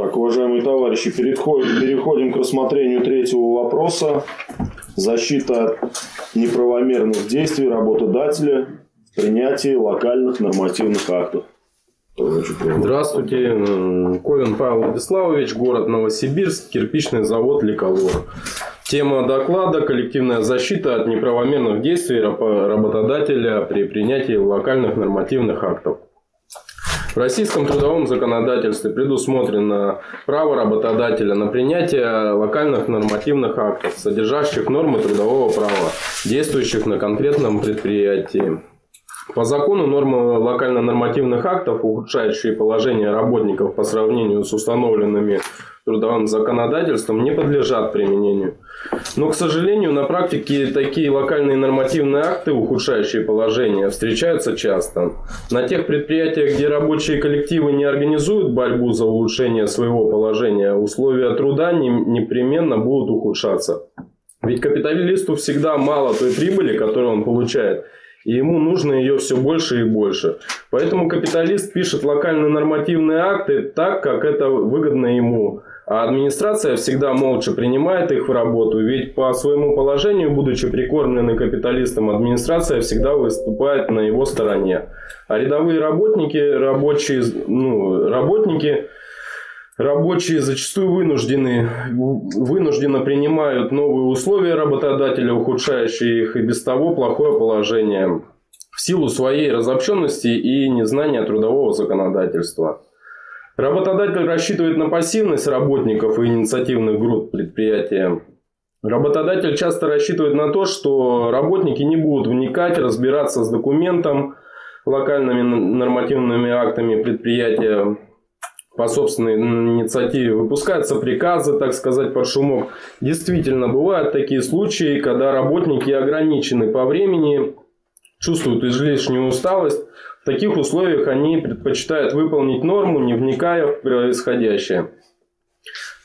Так, уважаемые товарищи, переходим к рассмотрению третьего вопроса. Защита от неправомерных действий работодателя в принятии локальных нормативных актов. Здравствуйте, Ковин Павел Владиславович, город Новосибирск, кирпичный завод «Ликолор». Тема доклада – коллективная защита от неправомерных действий работодателя при принятии локальных нормативных актов. В российском трудовом законодательстве предусмотрено право работодателя на принятие локальных нормативных актов, содержащих нормы трудового права, действующих на конкретном предприятии. По закону нормы локально-нормативных актов, ухудшающие положение работников по сравнению с установленными трудовым законодательством, не подлежат применению. Но, к сожалению, на практике такие локальные нормативные акты, ухудшающие положение, встречаются часто. На тех предприятиях, где рабочие коллективы не организуют борьбу за улучшение своего положения, условия труда непременно будут ухудшаться. Ведь капиталисту всегда мало той прибыли, которую он получает – и ему нужно ее все больше и больше. Поэтому капиталист пишет локальные нормативные акты так, как это выгодно ему. А администрация всегда молча принимает их в работу, ведь по своему положению, будучи прикормленной капиталистом, администрация всегда выступает на его стороне. А рядовые работники, рабочие, ну, работники Рабочие зачастую вынуждены, вынужденно принимают новые условия работодателя, ухудшающие их и без того плохое положение в силу своей разобщенности и незнания трудового законодательства. Работодатель рассчитывает на пассивность работников и инициативных групп предприятия. Работодатель часто рассчитывает на то, что работники не будут вникать, разбираться с документом, локальными нормативными актами предприятия, по собственной инициативе выпускаются приказы, так сказать, под шумок. Действительно, бывают такие случаи, когда работники ограничены по времени, чувствуют излишнюю усталость. В таких условиях они предпочитают выполнить норму, не вникая в происходящее.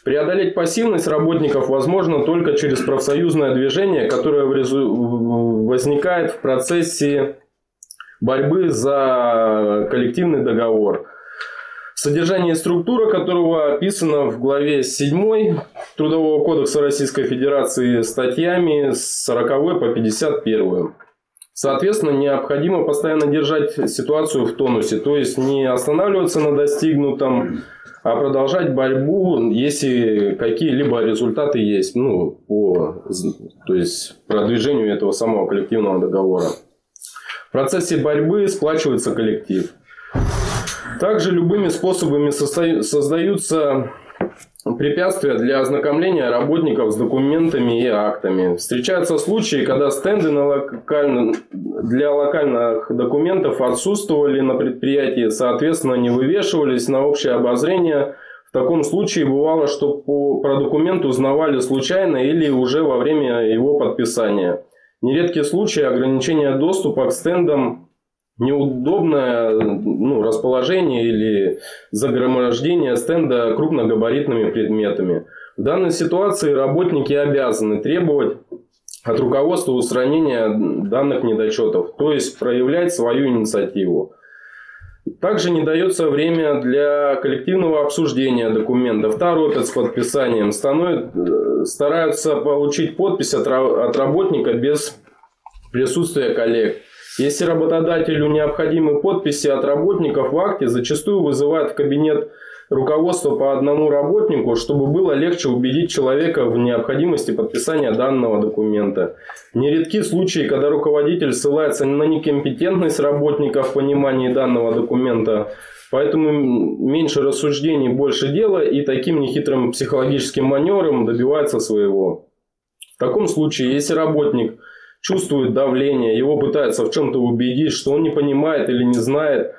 Преодолеть пассивность работников возможно только через профсоюзное движение, которое возникает в процессе борьбы за коллективный договор – Содержание и структура которого описано в главе 7 Трудового кодекса Российской Федерации статьями с 40 по 51. Соответственно, необходимо постоянно держать ситуацию в тонусе, то есть не останавливаться на достигнутом, а продолжать борьбу, если какие-либо результаты есть, ну, по то есть, продвижению этого самого коллективного договора. В процессе борьбы сплачивается коллектив. Также любыми способами создаются препятствия для ознакомления работников с документами и актами. Встречаются случаи, когда стенды на локально... для локальных документов отсутствовали на предприятии, соответственно, не вывешивались на общее обозрение. В таком случае бывало, что по... про документ узнавали случайно или уже во время его подписания. Нередки случаи ограничения доступа к стендам неудобное ну, расположение или загромождение стенда крупногабаритными предметами. В данной ситуации работники обязаны требовать от руководства устранения данных недочетов, то есть проявлять свою инициативу. Также не дается время для коллективного обсуждения документов, торопят с подписанием, становят, стараются получить подпись от, от работника без присутствия коллег. Если работодателю необходимы подписи от работников в акте, зачастую вызывают в кабинет руководство по одному работнику, чтобы было легче убедить человека в необходимости подписания данного документа. Нередки случаи, когда руководитель ссылается на некомпетентность работника в понимании данного документа, поэтому меньше рассуждений, больше дела и таким нехитрым психологическим маневром добивается своего. В таком случае, если работник – чувствует давление, его пытаются в чем-то убедить, что он не понимает или не знает.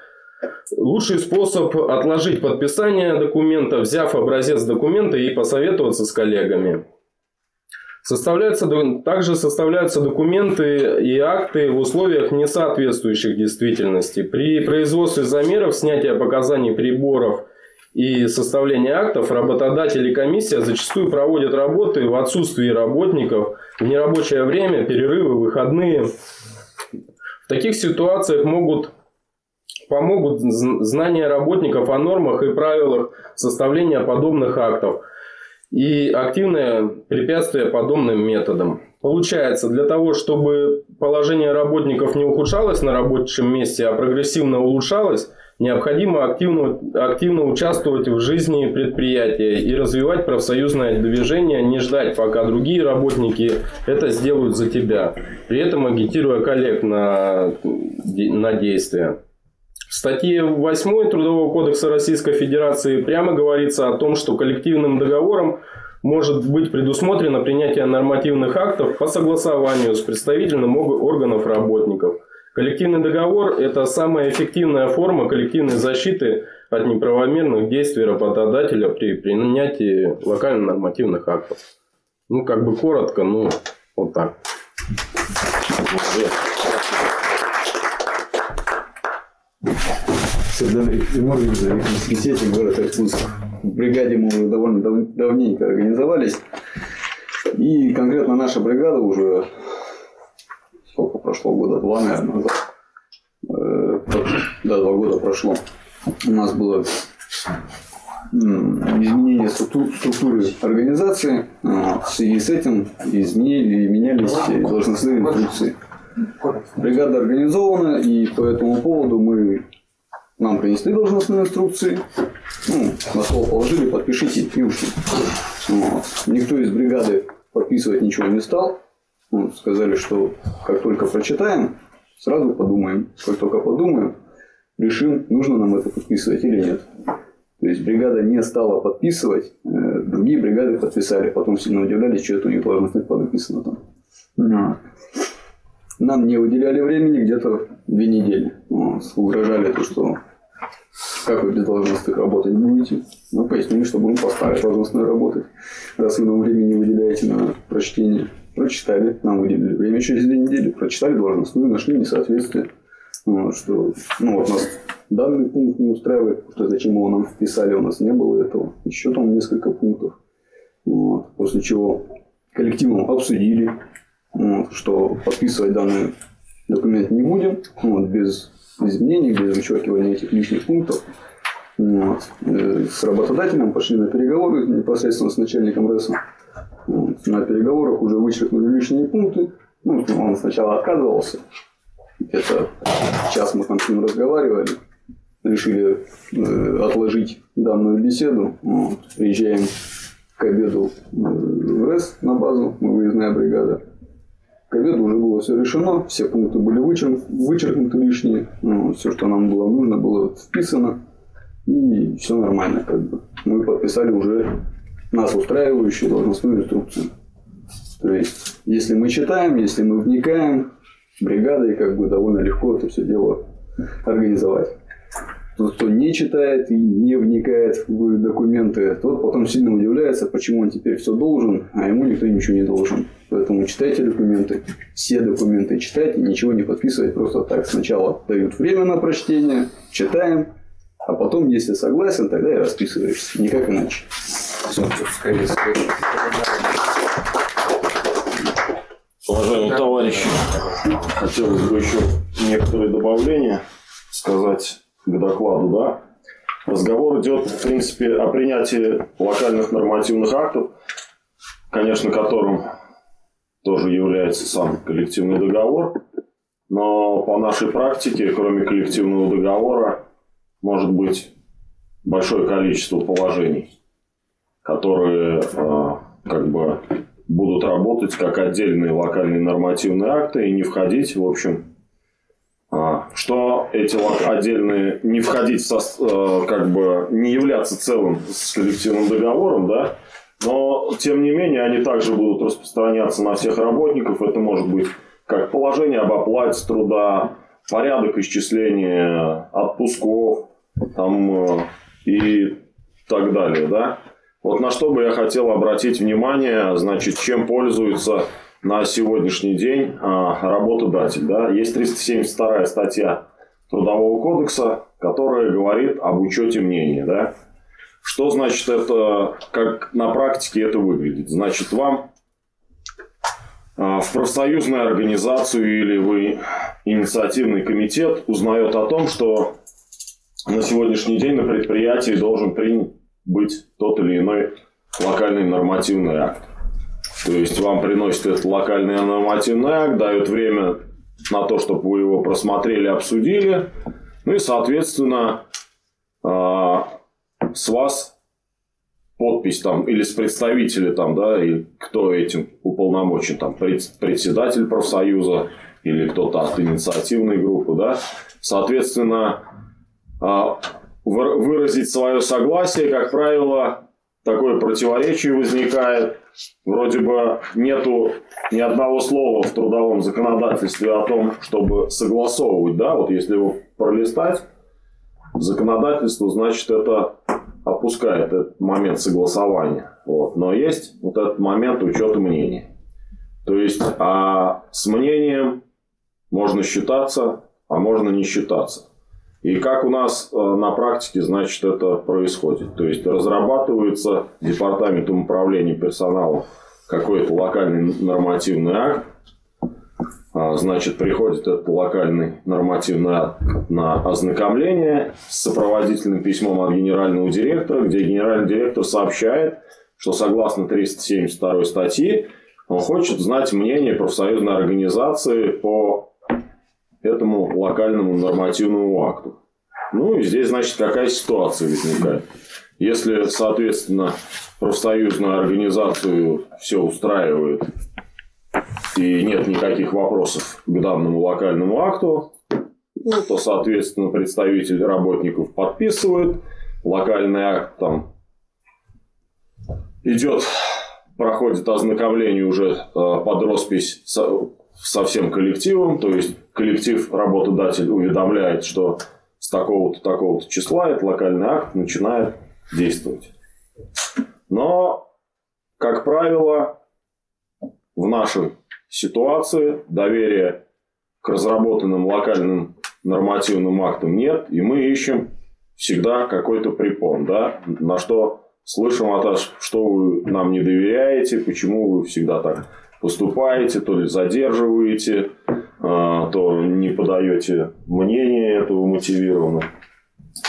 Лучший способ отложить подписание документа, взяв образец документа и посоветоваться с коллегами. Составляются, также составляются документы и акты в условиях, не соответствующих действительности. При производстве замеров, снятия показаний приборов – и составления актов работодатели и комиссия зачастую проводят работы в отсутствии работников, в нерабочее время, перерывы, выходные. В таких ситуациях могут помогут знания работников о нормах и правилах составления подобных актов и активное препятствие подобным методам. Получается, для того, чтобы положение работников не ухудшалось на рабочем месте, а прогрессивно улучшалось, необходимо активно, активно участвовать в жизни предприятия и развивать профсоюзное движение, не ждать, пока другие работники это сделают за тебя, при этом агитируя коллег на, на действия. В статье 8 Трудового кодекса Российской Федерации прямо говорится о том, что коллективным договором может быть предусмотрено принятие нормативных актов по согласованию с представительным органов работников. Коллективный договор – это самая эффективная форма коллективной защиты от неправомерных действий работодателя при принятии локально-нормативных актов. Ну, как бы коротко, ну, вот так. Тимур Викторович, Москвитете, город Иркутск. В бригаде мы уже довольно дав давненько организовались. И конкретно наша бригада уже сколько прошло, года два, наверное, назад. Э, да, два года прошло. У нас было изменение структуры организации. В связи с этим изменили и менялись должностные инструкции. Бригада организована, и по этому поводу мы нам принесли должностные инструкции, ну, на стол положили, подпишите и ушли. Вот. Никто из бригады подписывать ничего не стал. Вот. Сказали, что как только прочитаем, сразу подумаем. Как только подумаем, решим, нужно нам это подписывать или нет. То есть бригада не стала подписывать, э, другие бригады подписали, потом сильно удивлялись, что это у них должностных подписано там. Нам не уделяли времени где-то две недели. Вот. Угрожали то, что как вы без должностных работать будете. Мы пояснили, что будем поставить должностную работать. Раз вы нам времени не выделяете на прочтение. Прочитали, нам выделили время через две недели. Прочитали должностную, нашли несоответствие. Что, ну, вот нас данный пункт не устраивает, что зачем его нам вписали, у нас не было этого. Еще там несколько пунктов. Вот, после чего коллективом обсудили, вот, что подписывать данный документ не будем, вот, без изменений, без вычеркивания этих лишних пунктов. Вот. Э, с работодателем пошли на переговоры непосредственно с начальником РЭСа. На переговорах уже вычеркнули лишние пункты. Ну, он сначала отказывался. Где-то час мы там с ним разговаривали. Решили э, отложить данную беседу. Вот. Приезжаем к обеду э, в РЭС на базу, мы выездная бригада к обеду уже было все решено, все пункты были вычеркнуты, вычеркнуты лишние, ну, все, что нам было нужно, было вписано, и все нормально. Как бы. Мы подписали уже нас устраивающую должностную инструкцию. То есть, если мы читаем, если мы вникаем, бригадой как бы довольно легко это все дело организовать. Тот, кто не читает и не вникает в документы, тот потом сильно удивляется, почему он теперь все должен, а ему никто ничего не должен. Поэтому читайте документы, все документы читайте, ничего не подписывать просто так. Сначала дают время на прочтение, читаем, а потом, если согласен, тогда и расписываешься. Никак иначе. Уважаемые товарищи, хотелось бы еще некоторые добавления сказать к докладу, да. Разговор идет, в принципе, о принятии локальных нормативных актов, конечно, которым тоже является сам коллективный договор. Но по нашей практике, кроме коллективного договора, может быть большое количество положений, которые э, как бы будут работать как отдельные локальные нормативные акты и не входить, в общем, а, что эти отдельные не входить со, э, как бы не являться целым с коллективным договором, да, но, тем не менее, они также будут распространяться на всех работников. Это может быть как положение об оплате труда, порядок исчисления отпусков там, э, и так далее. Да? Вот на что бы я хотел обратить внимание, значит, чем пользуется на сегодняшний день а, работодатель. Да? Есть 372 статья Трудового кодекса, которая говорит об учете мнения. Да? Что значит это, как на практике это выглядит? Значит, вам а, в профсоюзную организацию или вы инициативный комитет узнает о том, что на сегодняшний день на предприятии должен принят быть тот или иной локальный нормативный акт. То есть вам приносит этот локальный нормативный акт, дают время на то, чтобы вы его просмотрели, обсудили. Ну и, соответственно, а, с вас подпись там или с представителя там, да, и кто этим уполномочен, там, председатель профсоюза или кто-то от инициативной группы, да, соответственно, а, выразить свое согласие, как правило, такое противоречие возникает. Вроде бы нету ни одного слова в трудовом законодательстве о том, чтобы согласовывать, да, вот если его пролистать, законодательство, значит, это опускает этот момент согласования. Вот. Но есть вот этот момент учета мнений. То есть, а с мнением можно считаться, а можно не считаться. И как у нас э, на практике, значит, это происходит. То есть разрабатывается департаментом управления персоналом какой-то локальный нормативный акт, а, значит, приходит этот локальный нормативный акт на ознакомление с сопроводительным письмом от генерального директора, где генеральный директор сообщает, что согласно 372 статьи он хочет знать мнение профсоюзной организации по этому локальному нормативному акту. Ну и здесь, значит, какая ситуация возникает. Если, соответственно, профсоюзную организацию все устраивает и нет никаких вопросов к данному локальному акту, ну, то, соответственно, представитель работников подписывает, локальный акт там идет, проходит ознакомление уже э, под роспись со, всем коллективом, то есть коллектив работодатель уведомляет, что с такого-то такого-то числа этот локальный акт начинает действовать. Но, как правило, в нашей ситуации доверия к разработанным локальным нормативным актам нет, и мы ищем всегда какой-то препон, да, на что слышим от вас, что вы нам не доверяете, почему вы всегда так поступаете, то ли задерживаете, а, то не подаете мнение этого мотивированно.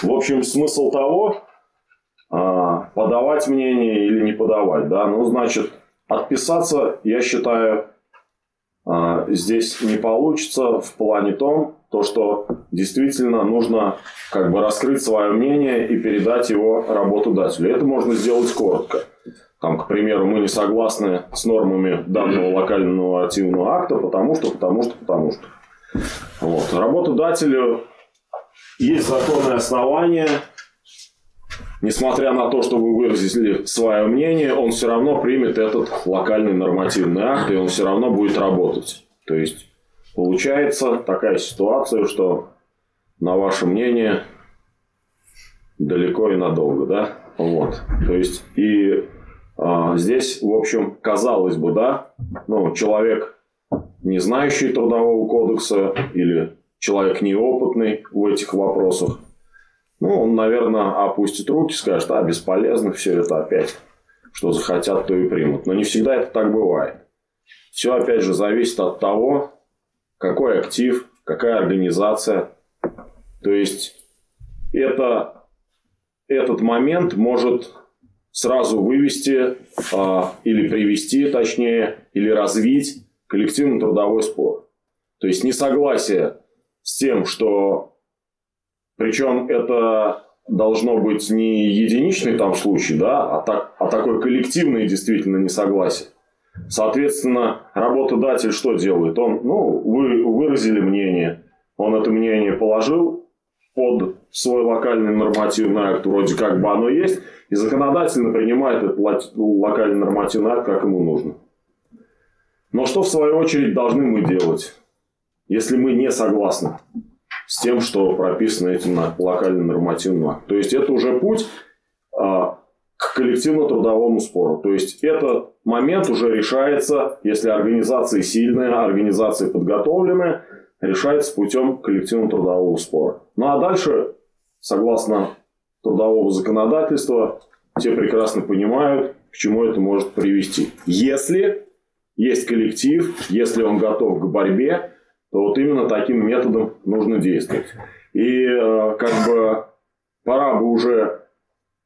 В общем, смысл того, а, подавать мнение или не подавать, да, ну, значит, отписаться, я считаю, а, здесь не получится в плане том, то, что действительно нужно как бы раскрыть свое мнение и передать его работодателю. Это можно сделать коротко. Там, к примеру, мы не согласны с нормами данного локального активного акта, потому что, потому что, потому что. Вот. Работодателю есть законное основание, несмотря на то, что вы выразили свое мнение, он все равно примет этот локальный нормативный акт, и он все равно будет работать. То есть, получается такая ситуация, что на ваше мнение далеко и надолго, да? Вот. То есть, и здесь, в общем, казалось бы, да, ну, человек, не знающий трудового кодекса или человек неопытный в этих вопросах, ну, он, наверное, опустит руки, скажет, а, бесполезно все это опять. Что захотят, то и примут. Но не всегда это так бывает. Все, опять же, зависит от того, какой актив, какая организация. То есть, это, этот момент может сразу вывести а, или привести, точнее, или развить коллективный трудовой спор. То есть несогласие с тем, что причем это должно быть не единичный там случай, да, а, так, а такое коллективное действительно несогласие. Соответственно, работодатель что делает? Он, ну, вы выразили мнение, он это мнение положил под свой локальный нормативный акт, вроде как бы оно есть, и законодательно принимает этот локальный нормативный акт, как ему нужно. Но что в свою очередь должны мы делать, если мы не согласны с тем, что прописано этим локальным нормативным актом? То есть это уже путь а, к коллективно-трудовому спору. То есть этот момент уже решается, если организация сильная, организация подготовленная, решается путем коллективного трудового спора. Ну а дальше, согласно трудового законодательства, все прекрасно понимают, к чему это может привести. Если есть коллектив, если он готов к борьбе, то вот именно таким методом нужно действовать. И э, как бы пора бы уже...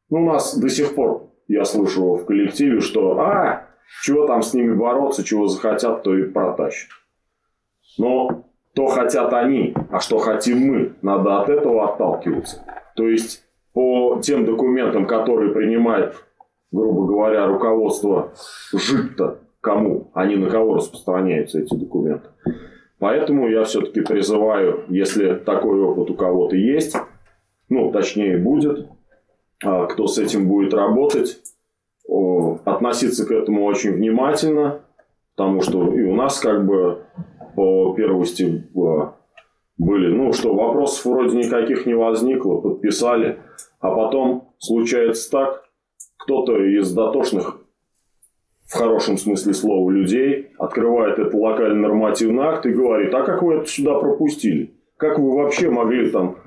Ну, у нас до сих пор, я слышу в коллективе, что «А, чего там с ними бороться, чего захотят, то и протащат». Но то хотят они, а что хотим мы, надо от этого отталкиваться. То есть по тем документам, которые принимает, грубо говоря, руководство, жить-то кому, не на кого распространяются эти документы. Поэтому я все-таки призываю, если такой опыт у кого-то есть, ну, точнее будет, а, кто с этим будет работать, относиться к этому очень внимательно, потому что и у нас как бы по первости а, были, ну что, вопросов вроде никаких не возникло, подписали, а потом случается так, кто-то из дотошных в хорошем смысле слова людей открывает этот локальный нормативный акт и говорит, а как вы это сюда пропустили? Как вы вообще могли там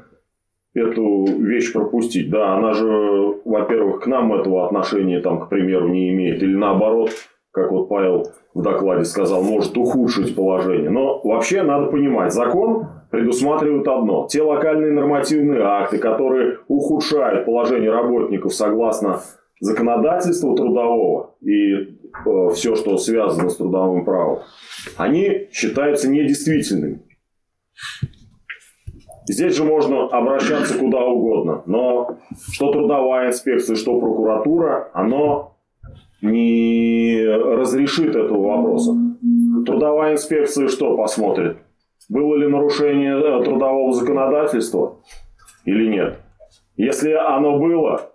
эту вещь пропустить? Да, она же, во-первых, к нам этого отношения, там, к примеру, не имеет. Или наоборот, как вот Павел в докладе сказал, может ухудшить положение. Но вообще надо понимать, закон предусматривает одно. Те локальные нормативные акты, которые ухудшают положение работников согласно законодательству трудового и э, все, что связано с трудовым правом, они считаются недействительными. Здесь же можно обращаться куда угодно, но что трудовая инспекция, что прокуратура, оно не разрешит этого вопроса. Трудовая инспекция что посмотрит? Было ли нарушение э, трудового законодательства или нет? Если оно было,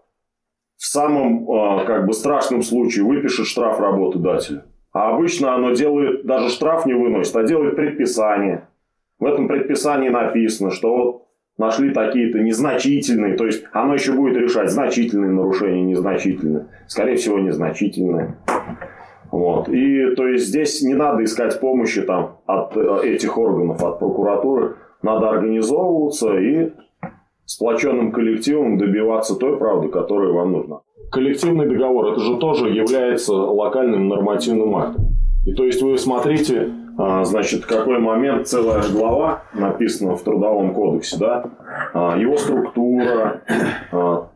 в самом э, как бы страшном случае выпишет штраф работодателю. А обычно оно делает, даже штраф не выносит, а делает предписание. В этом предписании написано, что вот нашли такие-то незначительные, то есть оно еще будет решать, значительные нарушения, незначительные. Скорее всего, незначительные. Вот. И то есть здесь не надо искать помощи там, от э, этих органов, от прокуратуры. Надо организовываться и сплоченным коллективом добиваться той правды, которая вам нужна. Коллективный договор это же тоже является локальным нормативным актом. И то есть вы смотрите, значит, какой момент целая глава написана в Трудовом кодексе, да, а, его структура, а,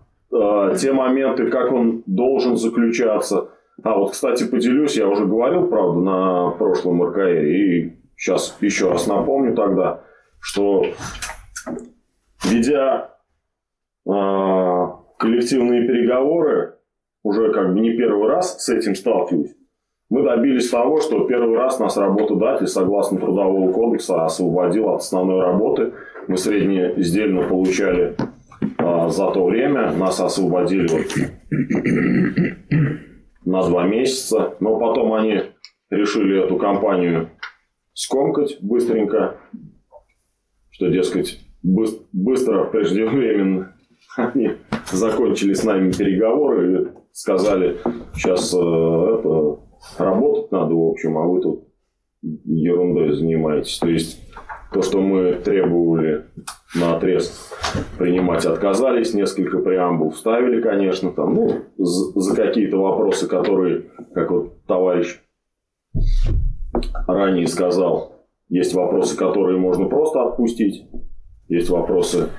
те моменты, как он должен заключаться. А вот, кстати, поделюсь, я уже говорил, правда, на прошлом РКР, и сейчас еще раз напомню тогда, что ведя коллективные переговоры, уже как бы не первый раз с этим сталкиваюсь, мы добились того, что первый раз нас работодатель, согласно Трудового кодекса, освободил от основной работы. Мы среднеиздельно получали а, за то время, нас освободили вот на два месяца, но потом они решили эту компанию скомкать быстренько, что, дескать, быстро, преждевременно. Они закончили с нами переговоры и сказали, сейчас э, это работать надо, в общем, а вы тут ерундой занимаетесь. То есть то, что мы требовали на отрез принимать, отказались, несколько преамбул вставили, конечно, там, ну, за какие-то вопросы, которые, как вот товарищ ранее сказал, есть вопросы, которые можно просто отпустить, есть вопросы,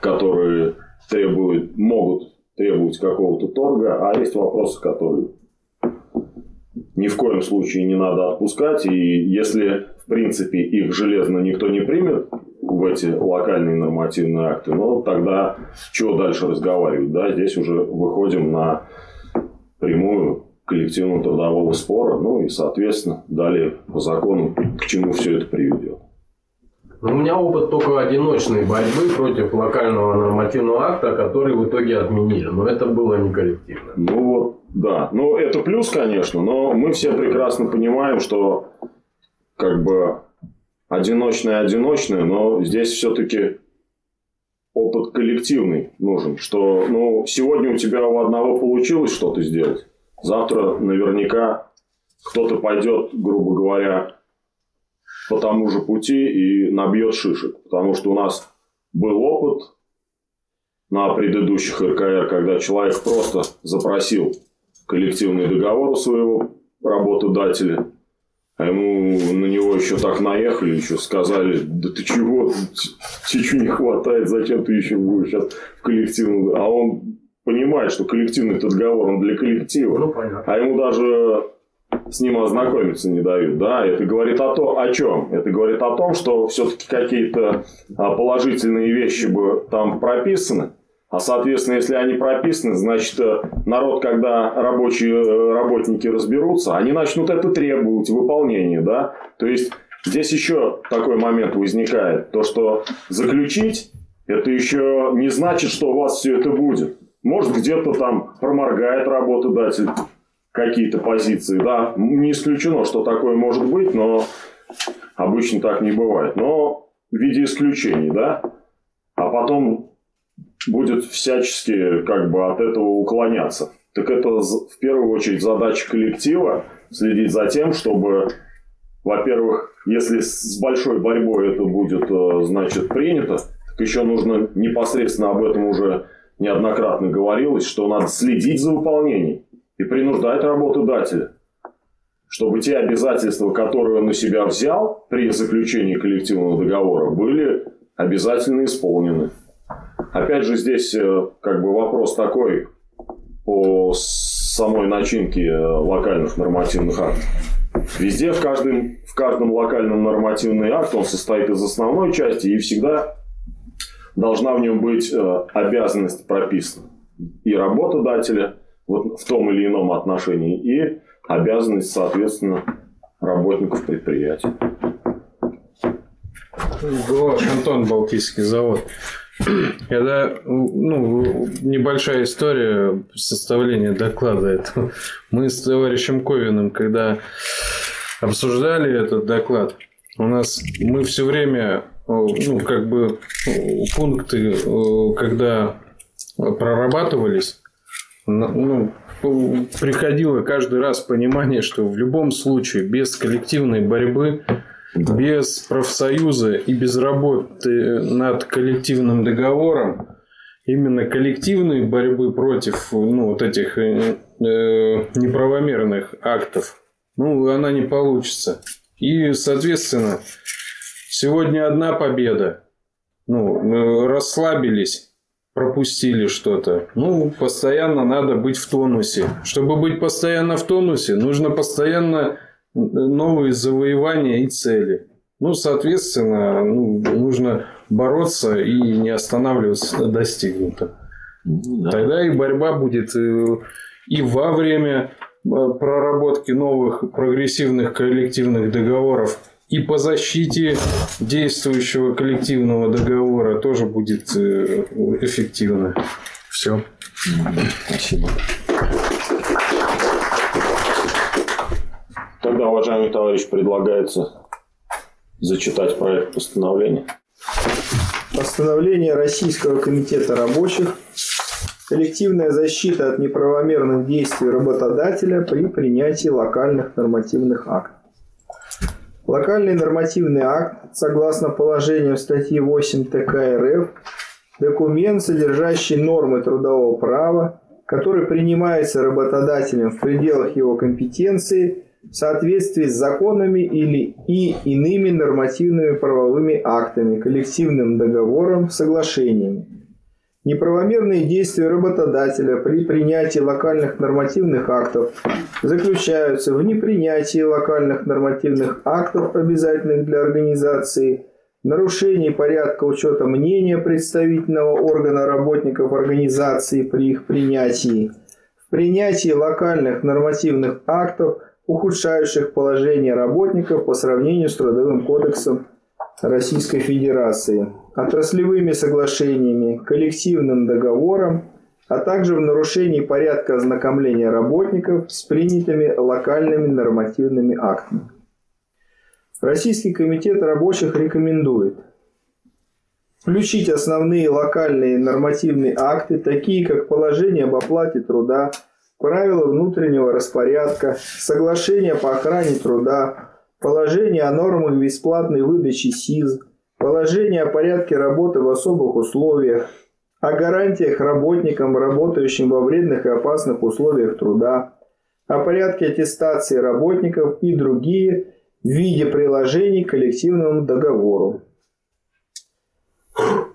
которые требуют, могут требовать какого-то торга, а есть вопросы, которые ни в коем случае не надо отпускать. И если, в принципе, их железно никто не примет в эти локальные нормативные акты, ну, тогда чего дальше разговаривать? Да? Здесь уже выходим на прямую коллективного трудового спора, ну и, соответственно, далее по закону, к чему все это приведет. У меня опыт только одиночной борьбы против локального нормативного акта, который в итоге отменили. Но это было не коллективно. Ну вот, да. Ну, это плюс, конечно, но мы все прекрасно понимаем, что как бы одиночное одиночное, но здесь все-таки опыт коллективный нужен. Что ну, сегодня у тебя у одного получилось что-то сделать, завтра наверняка кто-то пойдет, грубо говоря, по тому же пути и набьет шишек. Потому что у нас был опыт на предыдущих РКР, когда человек просто запросил коллективный договор у своего работодателя. А ему на него еще так наехали, еще сказали, да ты чего, тебе не хватает, зачем ты еще будешь сейчас в коллективном... А он понимает, что коллективный договор, он для коллектива. Ну, понятно. А ему даже с ним ознакомиться не дают. Да? Это говорит о, том, о чем? Это говорит о том, что все-таки какие-то а, положительные вещи бы там прописаны. А, соответственно, если они прописаны, значит, э, народ, когда рабочие э, работники разберутся, они начнут это требовать, выполнения, да. То есть, здесь еще такой момент возникает. То, что заключить, это еще не значит, что у вас все это будет. Может, где-то там проморгает работодатель какие-то позиции, да. Не исключено, что такое может быть, но обычно так не бывает. Но в виде исключений, да. А потом будет всячески как бы от этого уклоняться. Так это в первую очередь задача коллектива следить за тем, чтобы, во-первых, если с большой борьбой это будет, э, значит, принято, так еще нужно непосредственно об этом уже неоднократно говорилось, что надо следить за выполнением и принуждать работодателя, чтобы те обязательства, которые он на себя взял при заключении коллективного договора, были обязательно исполнены. Опять же, здесь э, как бы вопрос такой по самой начинке э, локальных нормативных актов. Везде, в каждом, в каждом локальном нормативный акт, он состоит из основной части, и всегда должна в нем быть э, обязанность прописана. И работодателя вот в том или ином отношении, и обязанность, соответственно, работников предприятия. Был Антон Балтийский завод. Это ну, небольшая история составления доклада этого. Мы с товарищем Ковиным, когда обсуждали этот доклад, у нас мы все время, ну, как бы пункты, когда прорабатывались, ну, приходило каждый раз понимание, что в любом случае без коллективной борьбы без профсоюза и без работы над коллективным договором, именно коллективной борьбы против ну, вот этих э, э, неправомерных актов, ну, она не получится. И, соответственно, сегодня одна победа. Ну, э, расслабились, пропустили что-то. Ну, постоянно надо быть в тонусе. Чтобы быть постоянно в тонусе, нужно постоянно новые завоевания и цели. Ну, соответственно, ну, нужно бороться и не останавливаться на достигнутом. Да. Тогда и борьба будет э, и во время э, проработки новых прогрессивных коллективных договоров, и по защите действующего коллективного договора тоже будет э, эффективно. Все. Спасибо. Тогда, уважаемый товарищ, предлагается зачитать проект постановления. Постановление Российского комитета рабочих коллективная защита от неправомерных действий работодателя при принятии локальных нормативных актов. Локальный нормативный акт, согласно положениям статьи 8 ТК РФ, документ, содержащий нормы трудового права, который принимается работодателем в пределах его компетенции в соответствии с законами или и иными нормативными правовыми актами, коллективным договором, соглашениями. Неправомерные действия работодателя при принятии локальных нормативных актов заключаются в непринятии локальных нормативных актов, обязательных для организации, нарушении порядка учета мнения представительного органа работников организации при их принятии, в принятии локальных нормативных актов – ухудшающих положение работников по сравнению с Трудовым кодексом Российской Федерации, отраслевыми соглашениями, коллективным договором, а также в нарушении порядка ознакомления работников с принятыми локальными нормативными актами. Российский комитет рабочих рекомендует включить основные локальные нормативные акты, такие как положение об оплате труда, правила внутреннего распорядка, соглашение по охране труда, положение о нормах бесплатной выдачи СИЗ, положение о порядке работы в особых условиях, о гарантиях работникам, работающим во вредных и опасных условиях труда, о порядке аттестации работников и другие в виде приложений к коллективному договору.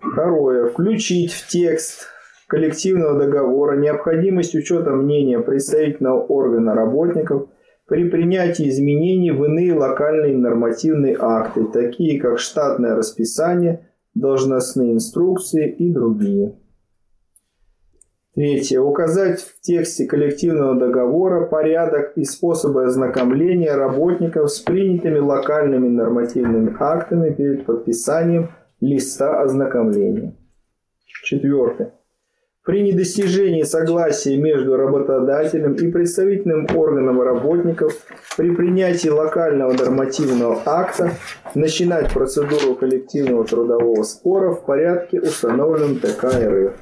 Второе. Включить в текст коллективного договора необходимость учета мнения представительного органа работников при принятии изменений в иные локальные нормативные акты, такие как штатное расписание, должностные инструкции и другие. Третье. Указать в тексте коллективного договора порядок и способы ознакомления работников с принятыми локальными нормативными актами перед подписанием листа ознакомления. Четвертое. При недостижении согласия между работодателем и представительным органом работников при принятии локального нормативного акта начинать процедуру коллективного трудового спора в порядке, установленном ТК РФ.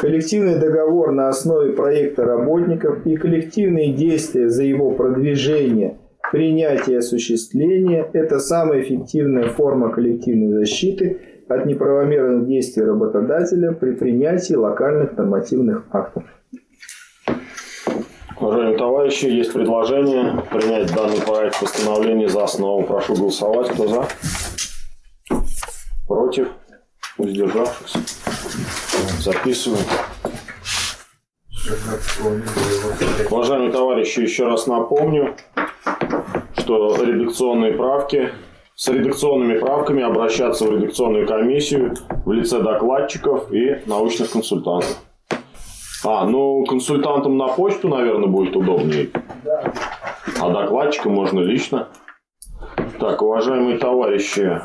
Коллективный договор на основе проекта работников и коллективные действия за его продвижение, принятие и осуществление – это самая эффективная форма коллективной защиты от неправомерных действий работодателя при принятии локальных нормативных актов. Уважаемые товарищи, есть предложение принять данный проект постановления за основу. Прошу голосовать. Кто за? Против? Воздержавшихся? Записываем. Уважаемые товарищи, еще раз напомню, что редакционные правки с редакционными правками обращаться в редакционную комиссию в лице докладчиков и научных консультантов. А, ну консультантам на почту, наверное, будет удобнее. А докладчикам можно лично. Так, уважаемые товарищи,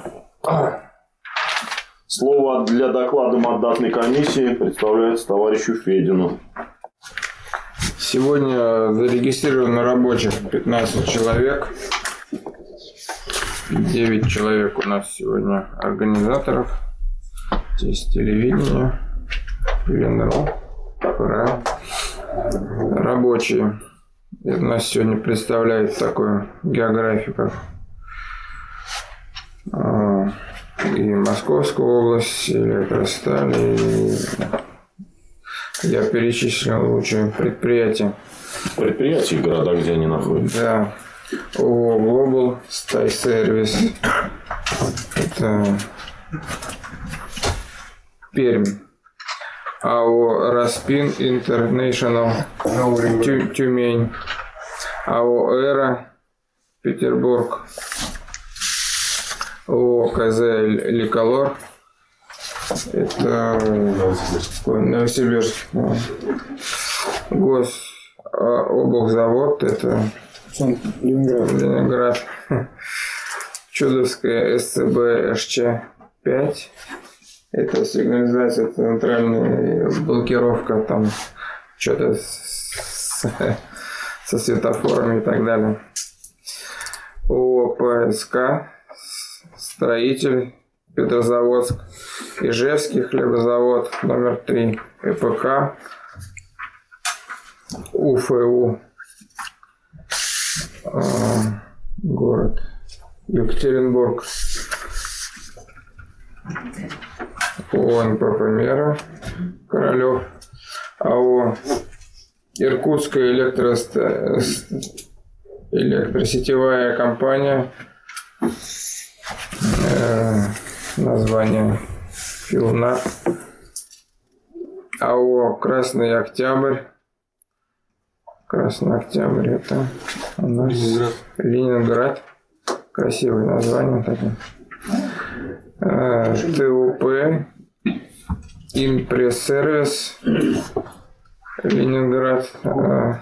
слово для доклада мандатной комиссии представляется товарищу Федину. Сегодня зарегистрировано рабочих 15 человек. 9 человек у нас сегодня организаторов. Здесь телевидение, ЛНРО, ПРА. Рабочие. У нас сегодня представляет такую географию, как и Московскую область, и Электросталь, и я перечислил лучшие предприятия. Предприятия и города, где они находятся. Да. ООО Global Sky Service. Это Пермь. АО Распин International Тю- Тюмень. АО Эра Петербург. ООО КЗ Ликолор. Это Новосибирск. Гос а, облзавод. Это Ленинград. Ленинград. Чудовская СЦБ ШЧ-5. Это сигнализация, центральная блокировка, там что-то с- со светофорами и так далее. ООО ПСК, строитель, Петрозаводск, Ижевский хлебозавод, номер 3, ЭПК, УФУ, город. Екатеринбург. ООО НПП «Мера», Королев, АО Иркутская электроста- электросетевая компания, Э, название Филна, АО Красный Октябрь, Красный Октябрь это у нас Ленинград. Красивое название такое. Э, ТУП Импресс-сервис Ленинград. Э,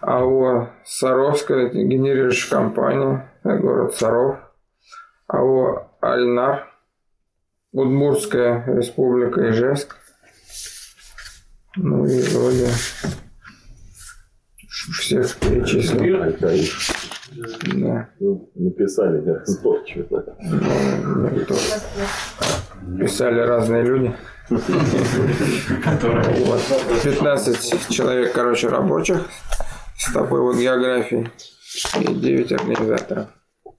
АО Саровская генерирующая компания, э, город Саров. АО Альнар, Удмуртская республика Ижевск. Ну и вроде всех перечислил. Да. Написали неразборчиво. Ну, никто. Писали разные люди. Вот. 15 человек, короче, рабочих с такой вот географией и 9 организаторов.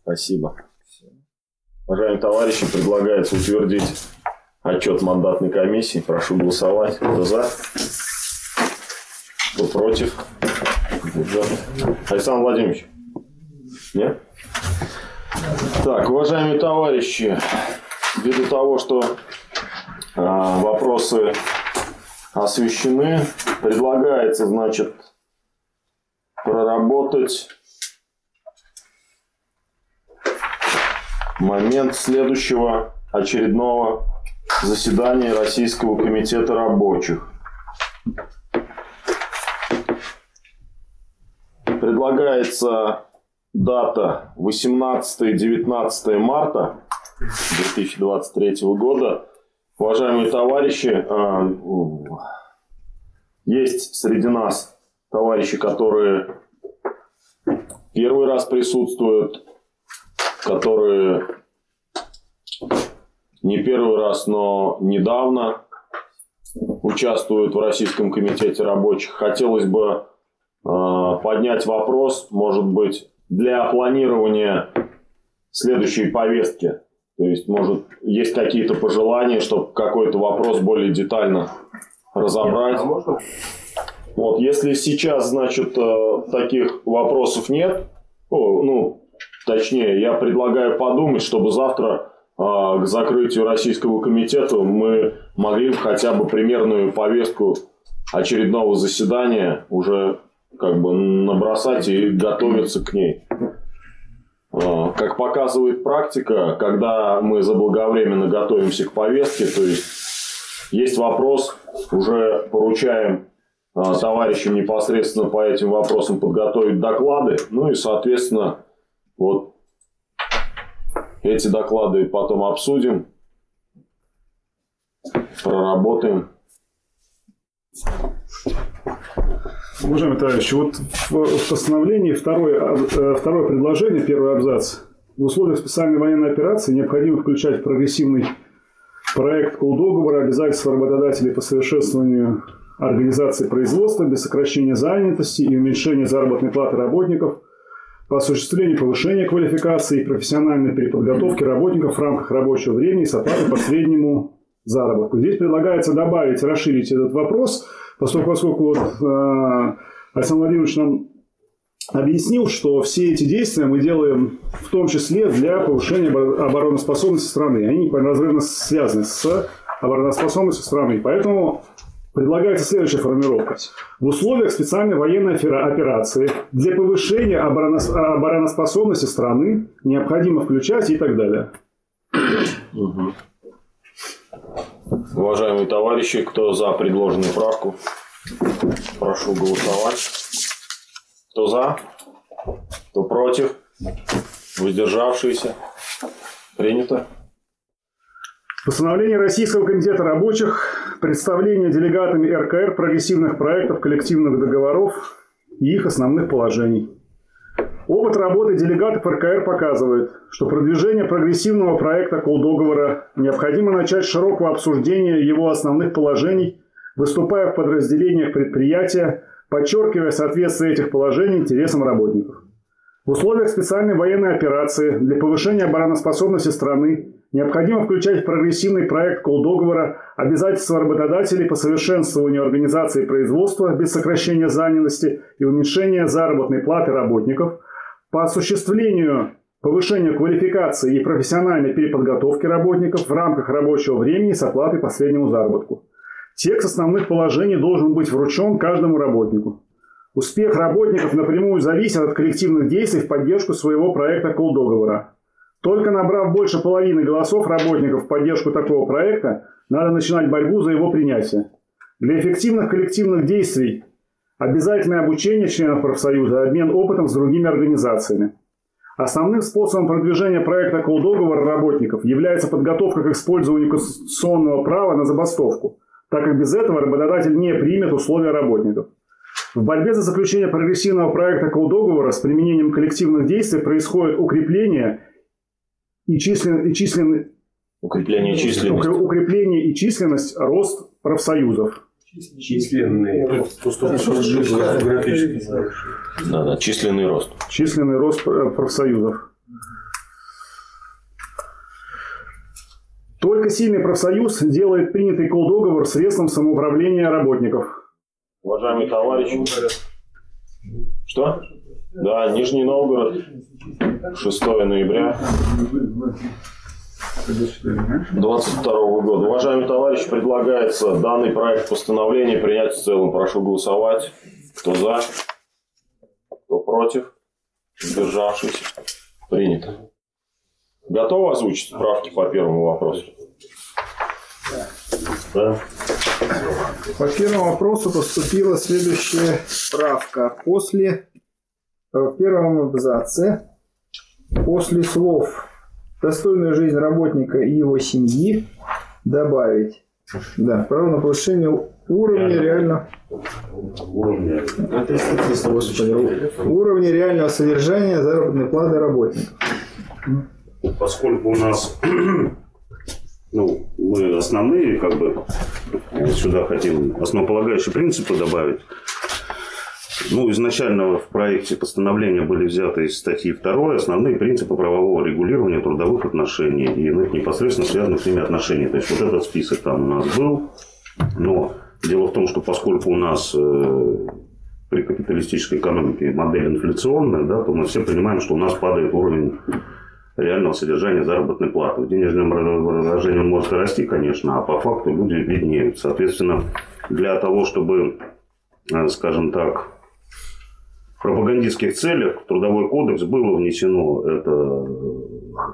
Спасибо. Уважаемые товарищи, предлагается утвердить отчет мандатной комиссии. Прошу голосовать. Кто за? Кто против? Александр Владимирович, Нет? Так, уважаемые товарищи, ввиду того, что а, вопросы освещены, предлагается, значит, проработать момент следующего очередного заседания Российского комитета рабочих. Предлагается дата 18-19 марта 2023 года. Уважаемые товарищи, а, есть среди нас товарищи, которые первый раз присутствуют, которые не первый раз, но недавно участвуют в Российском комитете рабочих. Хотелось бы э, поднять вопрос, может быть, для планирования следующей повестки. То есть, может, есть какие-то пожелания, чтобы какой-то вопрос более детально разобрать. А вот, если сейчас, значит, э, таких вопросов нет, ну, точнее, я предлагаю подумать, чтобы завтра а, к закрытию Российского комитета мы могли хотя бы примерную повестку очередного заседания уже как бы набросать и готовиться к ней. А, как показывает практика, когда мы заблаговременно готовимся к повестке, то есть есть вопрос, уже поручаем а, товарищам непосредственно по этим вопросам подготовить доклады, ну и, соответственно, вот эти доклады потом обсудим, проработаем. Уважаемые товарищи, вот в постановлении второе, э, второе предложение, первый абзац. В условиях специальной военной операции необходимо включать в прогрессивный проект договора обязательства работодателей по совершенствованию организации производства без сокращения занятости и уменьшения заработной платы работников – по осуществлению повышения квалификации и профессиональной переподготовки работников в рамках рабочего времени с оплатой по среднему заработку. Здесь предлагается добавить, расширить этот вопрос, поскольку, поскольку вот, э, Александр Владимирович нам объяснил, что все эти действия мы делаем в том числе для повышения обороноспособности страны. Они неразрывно связаны с обороноспособностью страны. Поэтому Предлагается следующая формировка. В условиях специальной военной операции для повышения обороноспособности страны необходимо включать и так далее. Угу. Уважаемые товарищи, кто за предложенную правку, прошу голосовать. Кто за? Кто против? Воздержавшиеся? Принято. Постановление Российского комитета рабочих, представление делегатами РКР прогрессивных проектов коллективных договоров и их основных положений. Опыт работы делегатов РКР показывает, что продвижение прогрессивного проекта колдоговора необходимо начать с широкого обсуждения его основных положений, выступая в подразделениях предприятия, подчеркивая соответствие этих положений интересам работников. В условиях специальной военной операции для повышения обороноспособности страны Необходимо включать в прогрессивный проект колдоговора обязательства работодателей по совершенствованию организации производства без сокращения занятости и уменьшения заработной платы работников, по осуществлению повышения квалификации и профессиональной переподготовки работников в рамках рабочего времени с оплатой по среднему заработку. Текст основных положений должен быть вручен каждому работнику. Успех работников напрямую зависит от коллективных действий в поддержку своего проекта колдоговора. Только набрав больше половины голосов работников в поддержку такого проекта, надо начинать борьбу за его принятие. Для эффективных коллективных действий обязательное обучение членов профсоюза, обмен опытом с другими организациями. Основным способом продвижения проекта колдоговора работников является подготовка к использованию конституционного права на забастовку, так как без этого работодатель не примет условия работников. В борьбе за заключение прогрессивного проекта колдоговора с применением коллективных действий происходит укрепление и, член, и член, укрепление численности. Укрепление и численность, рост профсоюзов. Численный рост. Да, да, численный рост. Численный рост профсоюзов. Только сильный профсоюз делает принятый колдоговор средством самоуправления работников. Уважаемые товарищи, Что? Да, Нижний Новгород, 6 ноября 2022 года. Уважаемые товарищи, предлагается данный проект постановления принять в целом. Прошу голосовать. Кто за? Кто против? Сдержавшись? Принято. Готовы озвучить справки по первому вопросу? Да. По первому вопросу поступила следующая справка. После э, в первом абзаце после слов «достойную жизнь работника и его семьи» добавить да, право на повышение уровня реально Господи, уровня реального содержания заработной платы работников. Поскольку у нас ну, мы основные, как бы, сюда хотим основополагающие принципы добавить. Ну, изначально в проекте постановления были взяты из статьи 2 основные принципы правового регулирования трудовых отношений и иных непосредственно связанных с ними отношений. То есть, вот этот список там у нас был. Но дело в том, что поскольку у нас э, при капиталистической экономике модель инфляционная, да, то мы все понимаем, что у нас падает уровень реального содержания заработной платы. В денежном выражении он может расти, конечно, а по факту люди виднеют. Соответственно, для того, чтобы, э, скажем так, пропагандистских целях в Трудовой кодекс было внесено эта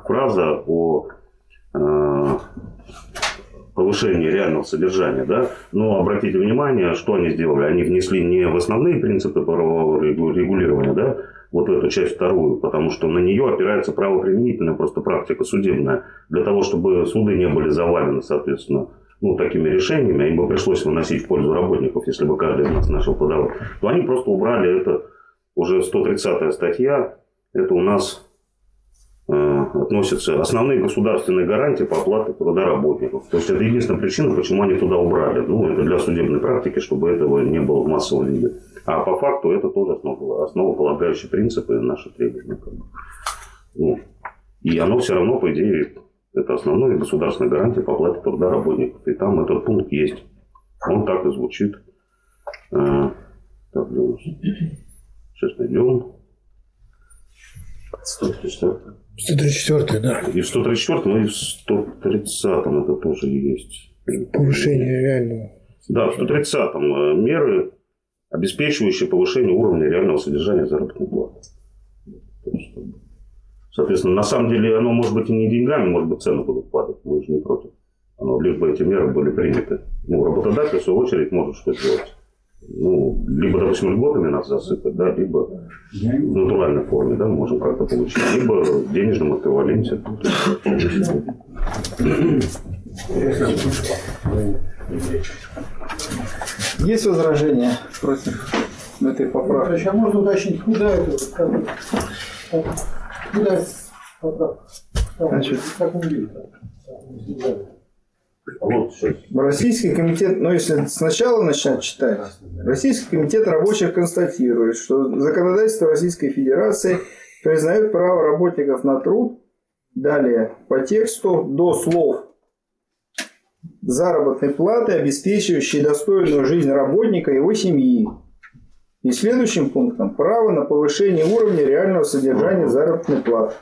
фраза о э, повышении реального содержания. Да? Но обратите внимание, что они сделали. Они внесли не в основные принципы правового регулирования, да, вот эту часть вторую, потому что на нее опирается правоприменительная просто практика судебная. Для того, чтобы суды не были завалены, соответственно, ну, такими решениями, им бы пришлось выносить в пользу работников, если бы каждый из нас начал подавать, то они просто убрали это, уже 130-я статья, это у нас э, относятся основные государственные гарантии по оплате труда работников. То есть это единственная причина, почему они туда убрали. Ну, это для судебной практики, чтобы этого не было в массовом виде. А по факту это тоже основа, основополагающие принципы наши требования. Ну, и оно все равно, по идее, это основная государственная гарантия по оплате труда работников. И там этот пункт есть. Он так и звучит. А, так, Сейчас найдем. 134. 134, да. И в 134, ну и в 130 это тоже есть. Повышение реального. Да, в 130 меры обеспечивающие повышение уровня реального содержания заработной платы. Соответственно, на самом деле оно может быть и не деньгами, может быть цены будут падать. Мы же не против. Оно, лишь бы эти меры были приняты. Ну, работодатель, в свою очередь, может что сделать. Ну, либо, допустим, льготами нас засыпать, да, либо в натуральной форме, да, можем как-то получить, либо в денежном эквиваленте. Есть возражения против этой поправки? А можно уточнить, куда это? Куда поправка? Значит, Как он видит? Российский комитет, ну если сначала начать читать, Российский комитет рабочих констатирует, что законодательство Российской Федерации признает право работников на труд, далее по тексту до слов заработной платы, обеспечивающей достойную жизнь работника и его семьи. И следующим пунктом право на повышение уровня реального содержания заработной платы.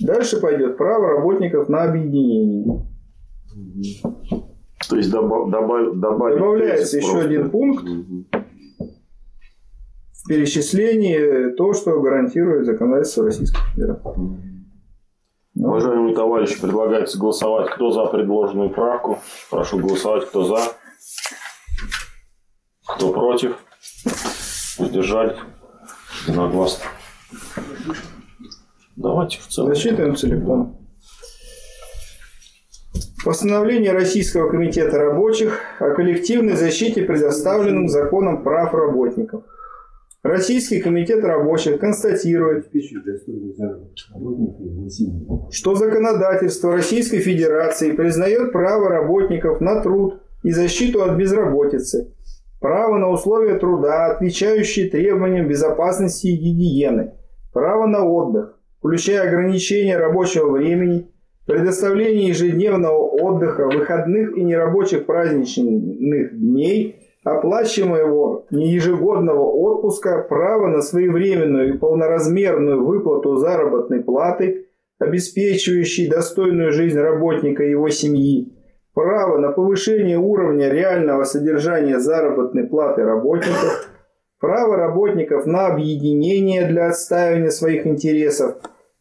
Дальше пойдет право работников на объединение. То есть добав, добав, добавить Добавляется еще просто. один пункт в перечислении то, что гарантирует законодательство Российской Федерации. Ну, Уважаемые товарищи, предлагается голосовать, кто за предложенную правку. Прошу голосовать, кто за. Кто против. Удержались. Единогласно. Давайте в целом. Зачитываем целиком. Постановление Российского комитета рабочих о коллективной защите предоставленных законом прав работников. Российский комитет рабочих констатирует, что законодательство Российской Федерации признает право работников на труд и защиту от безработицы, право на условия труда, отвечающие требованиям безопасности и гигиены, право на отдых, включая ограничение рабочего времени, предоставление ежедневного отдыха, выходных и нерабочих праздничных дней, оплачиваемого неежегодного отпуска, право на своевременную и полноразмерную выплату заработной платы, обеспечивающей достойную жизнь работника и его семьи, право на повышение уровня реального содержания заработной платы работников, право работников на объединение для отстаивания своих интересов,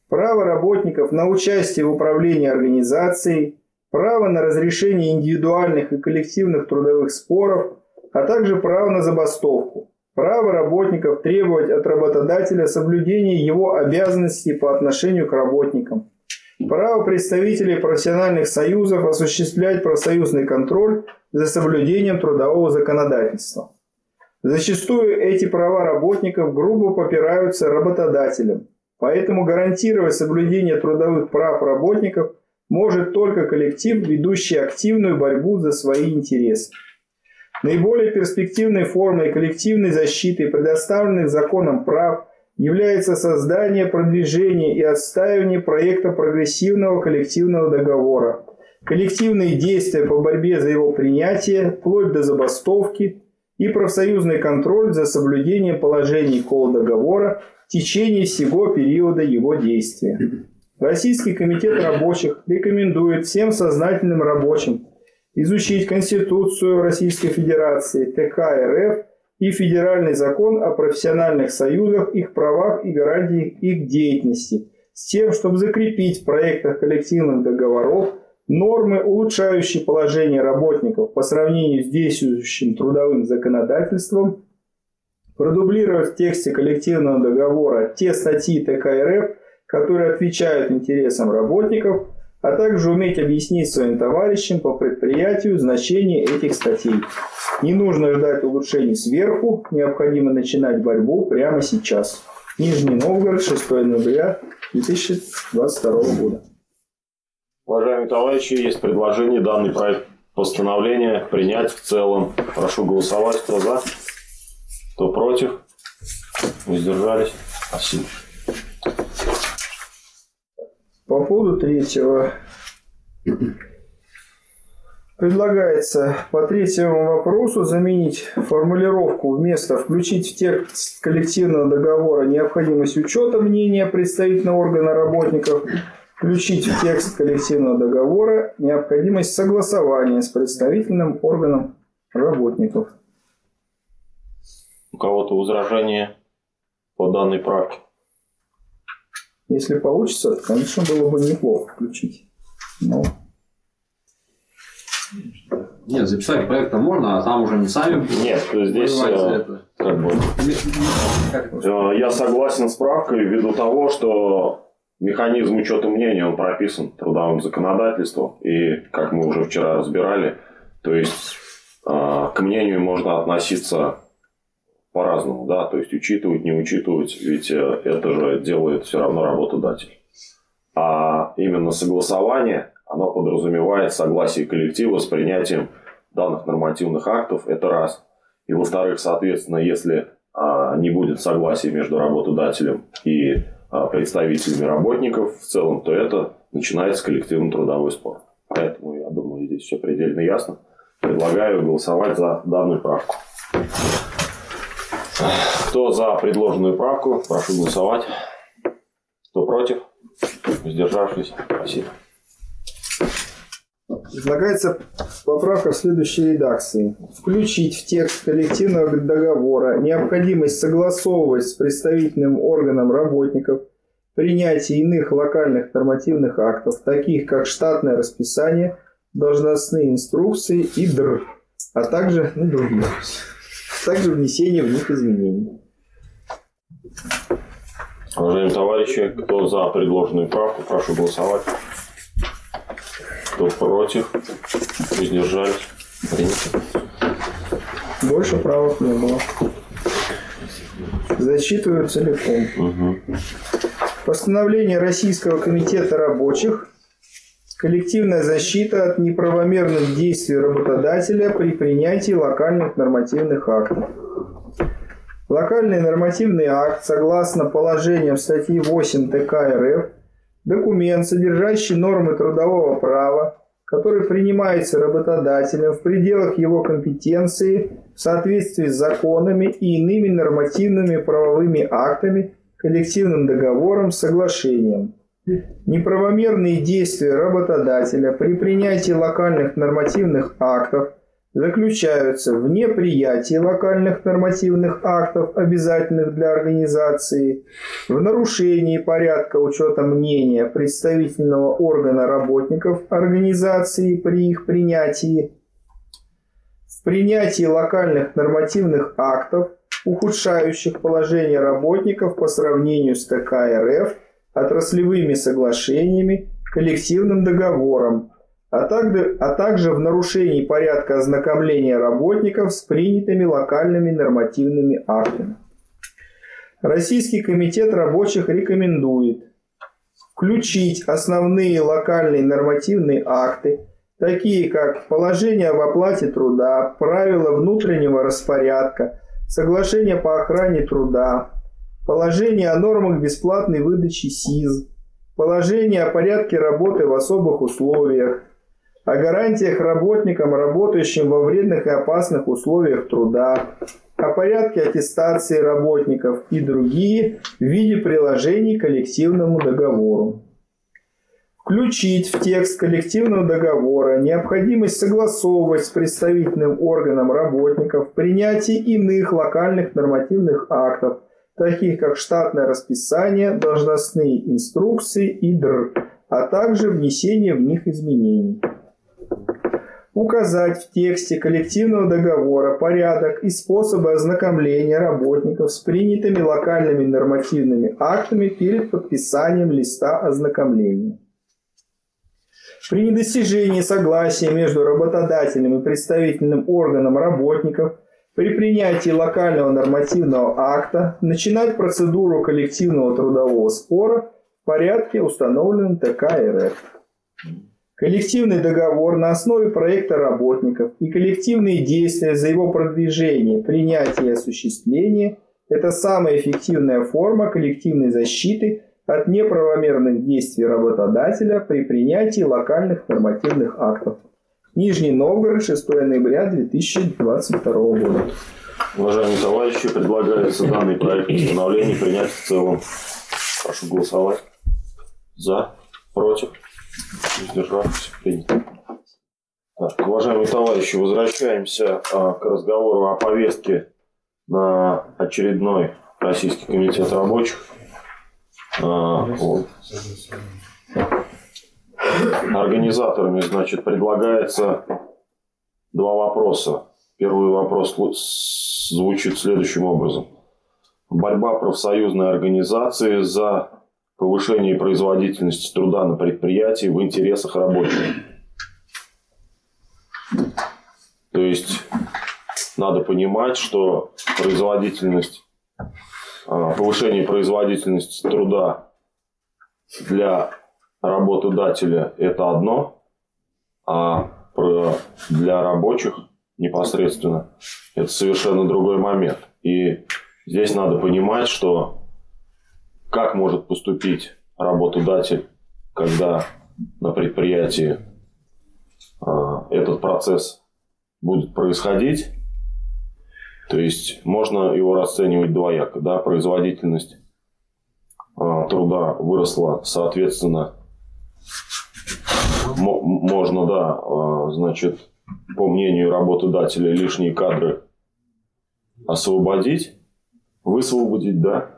право работников на участие в управлении организацией, право на разрешение индивидуальных и коллективных трудовых споров, а также право на забастовку, право работников требовать от работодателя соблюдения его обязанностей по отношению к работникам, право представителей профессиональных союзов осуществлять профсоюзный контроль за соблюдением трудового законодательства. Зачастую эти права работников грубо попираются работодателем, поэтому гарантировать соблюдение трудовых прав работников может только коллектив, ведущий активную борьбу за свои интересы. Наиболее перспективной формой коллективной защиты предоставленных законом прав является создание, продвижение и отстаивание проекта прогрессивного коллективного договора, коллективные действия по борьбе за его принятие, вплоть до забастовки и профсоюзный контроль за соблюдением положений договора в течение всего периода его действия. Российский комитет рабочих рекомендует всем сознательным рабочим изучить Конституцию Российской Федерации, ТК РФ и Федеральный закон о профессиональных союзах, их правах и гарантиях их деятельности, с тем, чтобы закрепить в проектах коллективных договоров нормы, улучшающие положение работников по сравнению с действующим трудовым законодательством, продублировать в тексте коллективного договора те статьи ТК РФ, которые отвечают интересам работников, а также уметь объяснить своим товарищам по предприятию значение этих статей. Не нужно ждать улучшений сверху, необходимо начинать борьбу прямо сейчас. Нижний Новгород, 6 ноября 2022 года. Уважаемые товарищи, есть предложение данный проект постановления принять в целом. Прошу голосовать. Кто за? Кто против? Воздержались? Спасибо. По поводу третьего. Предлагается по третьему вопросу заменить формулировку вместо «включить в текст коллективного договора необходимость учета мнения представительного органа работников» включить в текст коллективного договора необходимость согласования с представительным органом работников. У кого-то возражение по данной правке? Если получится, то, конечно, было бы неплохо включить. Но... Нет, записать проект можно, а там уже не сами Нет, здесь э, это. как бы, э, я согласен с правкой ввиду того, что механизм учета мнения, он прописан трудовым законодательством. И, как мы уже вчера разбирали, то есть э, к мнению можно относиться по-разному, да, то есть учитывать, не учитывать, ведь э, это же делает все равно работодатель. А именно согласование, оно подразумевает согласие коллектива с принятием данных нормативных актов, это раз. И во-вторых, соответственно, если а, не будет согласия между работодателем и а, представителями работников в целом, то это начинается коллективный трудовой спор. Поэтому, я думаю, здесь все предельно ясно. Предлагаю голосовать за данную правку. Кто за предложенную правку, прошу голосовать. Кто против? Воздержавшись? Спасибо. Предлагается поправка в следующей редакции. Включить в текст коллективного договора необходимость согласовывать с представительным органом работников принятие иных локальных нормативных актов, таких как штатное расписание, должностные инструкции и ДР, а также ну, другие также внесение в них изменений. Уважаемые товарищи, кто за предложенную правку, прошу голосовать. Кто против, воздержались, принято. Больше правок не было. Зачитываю целиком. Угу. Постановление Российского комитета рабочих Коллективная защита от неправомерных действий работодателя при принятии локальных нормативных актов. Локальный нормативный акт, согласно положениям статьи 8 ТК РФ, документ, содержащий нормы трудового права, который принимается работодателем в пределах его компетенции в соответствии с законами и иными нормативными правовыми актами, коллективным договором, соглашением. Неправомерные действия работодателя при принятии локальных нормативных актов заключаются в неприятии локальных нормативных актов, обязательных для организации, в нарушении порядка учета мнения представительного органа работников организации при их принятии, в принятии локальных нормативных актов, ухудшающих положение работников по сравнению с ТК РФ, отраслевыми соглашениями, коллективным договором, а также, а также в нарушении порядка ознакомления работников с принятыми локальными нормативными актами. Российский комитет рабочих рекомендует включить основные локальные нормативные акты, такие как положение об оплате труда, правила внутреннего распорядка, соглашение по охране труда, положение о нормах бесплатной выдачи СИЗ, положение о порядке работы в особых условиях, о гарантиях работникам, работающим во вредных и опасных условиях труда, о порядке аттестации работников и другие в виде приложений к коллективному договору. Включить в текст коллективного договора необходимость согласовывать с представительным органом работников принятие иных локальных нормативных актов, таких как штатное расписание, должностные инструкции и ДР, а также внесение в них изменений. Указать в тексте коллективного договора порядок и способы ознакомления работников с принятыми локальными нормативными актами перед подписанием листа ознакомления. При недостижении согласия между работодателем и представительным органом работников при принятии локального нормативного акта начинать процедуру коллективного трудового спора в порядке, установленном ТК РФ. Коллективный договор на основе проекта работников и коллективные действия за его продвижение, принятие и осуществление – это самая эффективная форма коллективной защиты от неправомерных действий работодателя при принятии локальных нормативных актов. Нижний Новгород, 6 ноября 2022 года. Уважаемые товарищи, предлагается данный проект постановления принять в целом. Прошу голосовать. За, против, Сдержавшись, принято. Так, уважаемые товарищи, возвращаемся а, к разговору о повестке на очередной Российский комитет рабочих. А, вот. Организаторами, значит, предлагается два вопроса. Первый вопрос звучит следующим образом. Борьба профсоюзной организации за повышение производительности труда на предприятии в интересах рабочих. То есть надо понимать, что производительность, а, повышение производительности труда для работодателя это одно, а для рабочих непосредственно это совершенно другой момент. И здесь надо понимать, что как может поступить работодатель, когда на предприятии а, этот процесс будет происходить. То есть можно его расценивать двояко. Да? Производительность а, труда выросла, соответственно, можно, да, а, значит, по мнению работодателя, лишние кадры освободить, высвободить, да,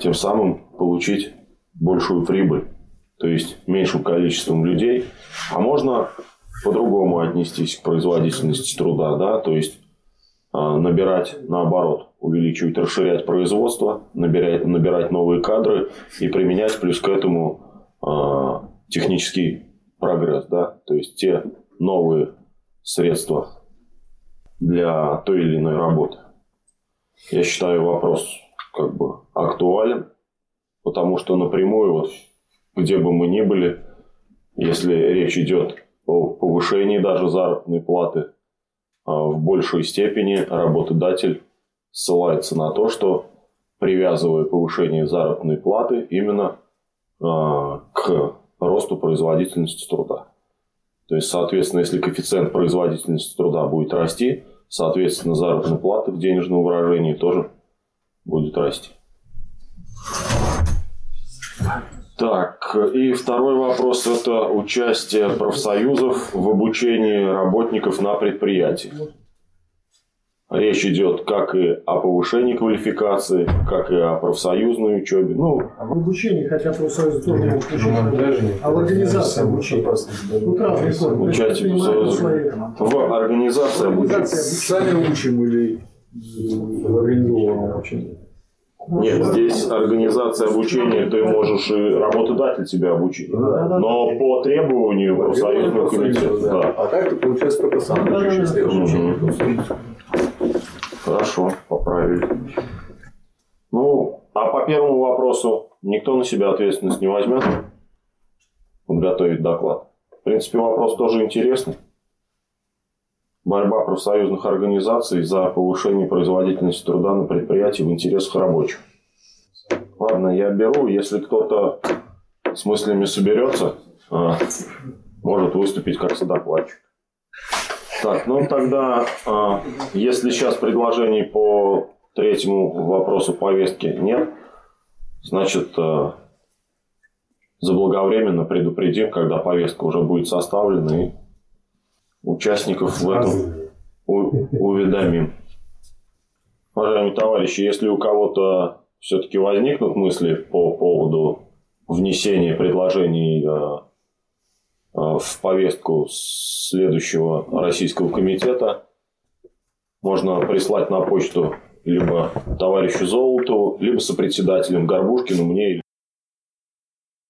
тем самым получить большую прибыль, то есть меньшим количеством людей. А можно по-другому отнестись к производительности труда, да, то есть а, набирать наоборот, увеличивать, расширять производство, набирать, набирать новые кадры и применять плюс к этому э, технический прогресс, да, то есть те новые средства для той или иной работы. Я считаю вопрос как бы актуален, потому что напрямую, вот, где бы мы ни были, если речь идет о повышении даже заработной платы, а, в большей степени работодатель ссылается на то, что привязывая повышение заработной платы именно а, к росту производительности труда. То есть, соответственно, если коэффициент производительности труда будет расти, соответственно, заработная плата в денежном выражении тоже будет расти. Так, и второй вопрос – это участие профсоюзов в обучении работников на предприятии. Речь идет как и о повышении квалификации, как и о профсоюзной учебе. Ну, А в обучении, хотя профсоюзы тоже могут включить, а в организации обучения. Тут разные формы. участие профсоюза в организации обучения. Сами учим или в организованном учении? Нет, здесь организация обучения, ты можешь и работодатель тебя обучить. Но по требованию профсоюзного комитета. Да. А так ты, получается, только сам учишь, если. Хорошо, поправили. Ну, а по первому вопросу никто на себя ответственность не возьмет подготовить доклад. В принципе, вопрос тоже интересный. Борьба профсоюзных организаций за повышение производительности труда на предприятии в интересах рабочих. Ладно, я беру. Если кто-то с мыслями соберется, а, может выступить как содокладчик. Так, ну тогда, а, если сейчас предложений по третьему вопросу повестки нет, значит, а, заблаговременно предупредим, когда повестка уже будет составлена, и участников в этом уведомим. Уважаемые товарищи, если у кого-то все-таки возникнут мысли по поводу внесения предложений а, в повестку следующего российского комитета, можно прислать на почту либо товарищу Золотову, либо сопредседателям Горбушкину, мне